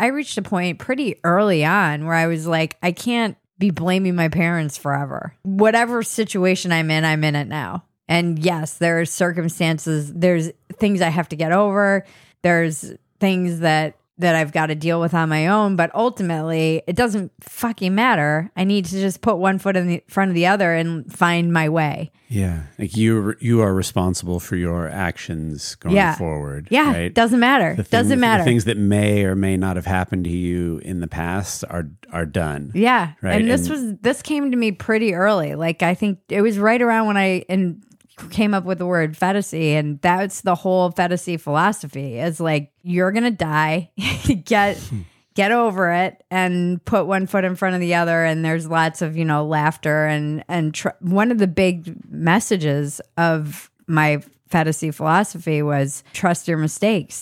I reached a point pretty early on where I was like, I can't be blaming my parents forever. Whatever situation I'm in, I'm in it now. And yes, there are circumstances, there's things I have to get over. There's things that that I've got to deal with on my own, but ultimately it doesn't fucking matter. I need to just put one foot in the front of the other and find my way. Yeah, like you you are responsible for your actions going Yeah. forward. Yeah, right? doesn't matter. Things- doesn't matter. The things that may or may not have happened to you in the past are are done. Yeah. Right, And this and- was this came to me pretty early. Like I think it was right around when I and came up with the word Phetasy and that's the whole Phetasy philosophy. Is like you're to die. get get over it and put one foot in front of the other and there's lots of, you know, laughter and and tr- one of the big messages of my Phetasy philosophy was trust your mistakes